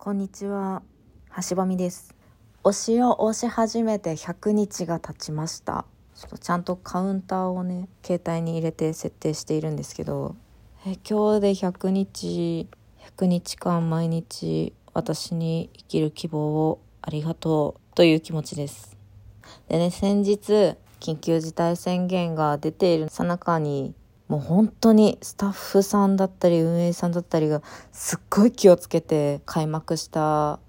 こんにちは。橋場美です。推しを推し始めて100日が経ちました。ちょっとちゃんとカウンターをね携帯に入れて設定しているんですけど。え今日で100日100日間毎日私に生きる希望をありがとうという気持ちです。でね先日緊急事態宣言が出ているさなかにもう本当にスタッフさんだったり運営さんだったりがすっごい気をつけて開幕した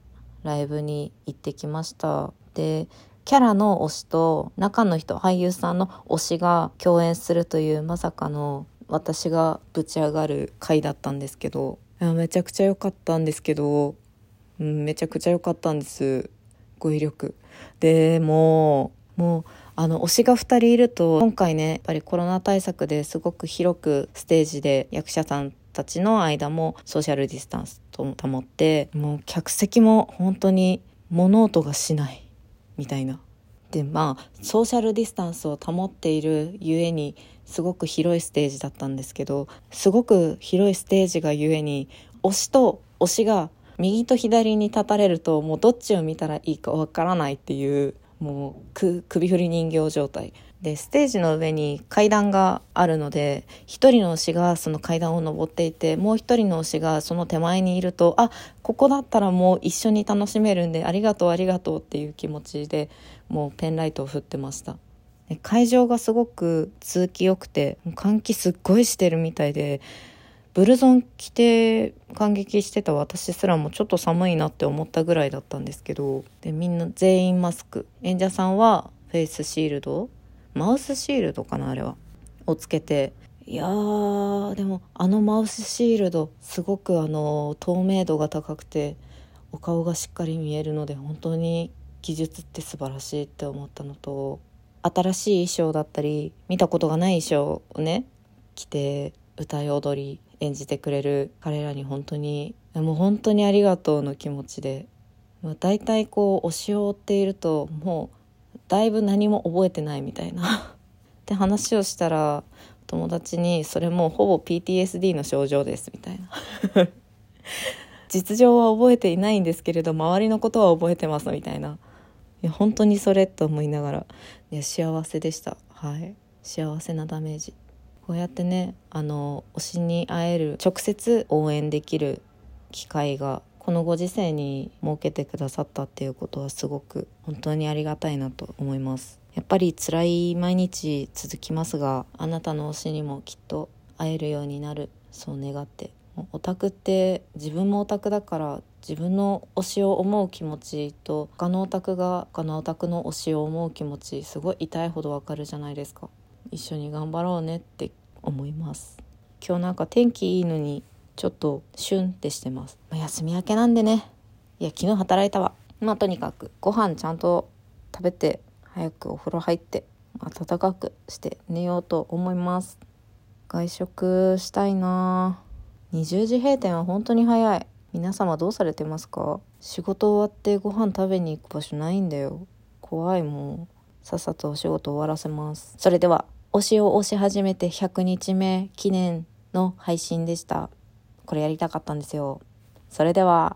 ライブに行ってきました。でキャラの推しと中の人俳優さんの推しが共演するというまさかの私がぶち上がる回だったんですけどめちゃくちゃ良かったんですけど、うん、めちゃくちゃ良かったんです。語彙力。でももうあの推しが2人いると今回ねやっぱりコロナ対策ですごく広くステージで役者さんたちの間もソーシャルディスタンスと保ってもう客席も本当に物音がしないみたいな。でまあソーシャルディスタンスを保っているゆえにすごく広いステージだったんですけどすごく広いステージがゆえに推しと推しが右と左に立たれるともうどっちを見たらいいかわからないっていうもう首振り人形状態。でステージの上に階段があるので一人の推しがその階段を登っていてもう一人の推しがその手前にいるとあここだったらもう一緒に楽しめるんでありがとうありがとうっていう気持ちでもうペンライトを振ってました。会場がすごく通気良くて換気すっごいしてるみたいでブルゾン着て感激してた私すらもちょっと寒いなって思ったぐらいだったんですけどでみんな全員マスク。演者さんはフェイスシールド？マウスシールドかなあれは。をつけて。いやーでもあのマウスシールドすごくあの透明度が高くてお顔がしっかり見えるので本当に技術って素晴らしいって思ったのと新しい衣装だったり見たことがない衣装をね着て歌い踊り演じてくれる彼らに本当にもう本当にありがとうの気持ちで、まあ、大体こう推しを追っているともうだいぶ何も覚えてないみたいな。って話をしたら友達にそれもうほぼ PTSD の症状ですみたいな。実情は覚えていないんですけれど周りのことは覚えてますみたいな。いや本当にそれと思いながらいや幸せでした。はい。幸せなダメージ。こうやってねあの推しに会える直接応援できる機会がこのご時世に設けてくださったっていうことはすごく本当にありがたいなと思います。やっぱり辛い毎日続きますがあなたの推しにもきっと会えるようになる。そう願って。オタクって自分もオタクだから自分の推しを思う気持ちと他のオタクが他のオタクの推しを思う気持ちすごい痛いほどわかるじゃないですか。一緒に頑張ろうねって思います。今日なんか天気いいのにちょっとシュンってしてます、まあ、休み明けなんでね。いや昨日働いたわ。まあとにかくご飯ちゃんと食べて早くお風呂入って暖かくして寝ようと思います。外食したいな。20時閉店は本当に早い。皆様どうされてますか？仕事終わってご飯食べに行く場所ないんだよ。怖いもうさっさとお仕事終わらせます。それでは推しを推し始めて100日目記念の配信でした。これやりたかったんですよ。それでは。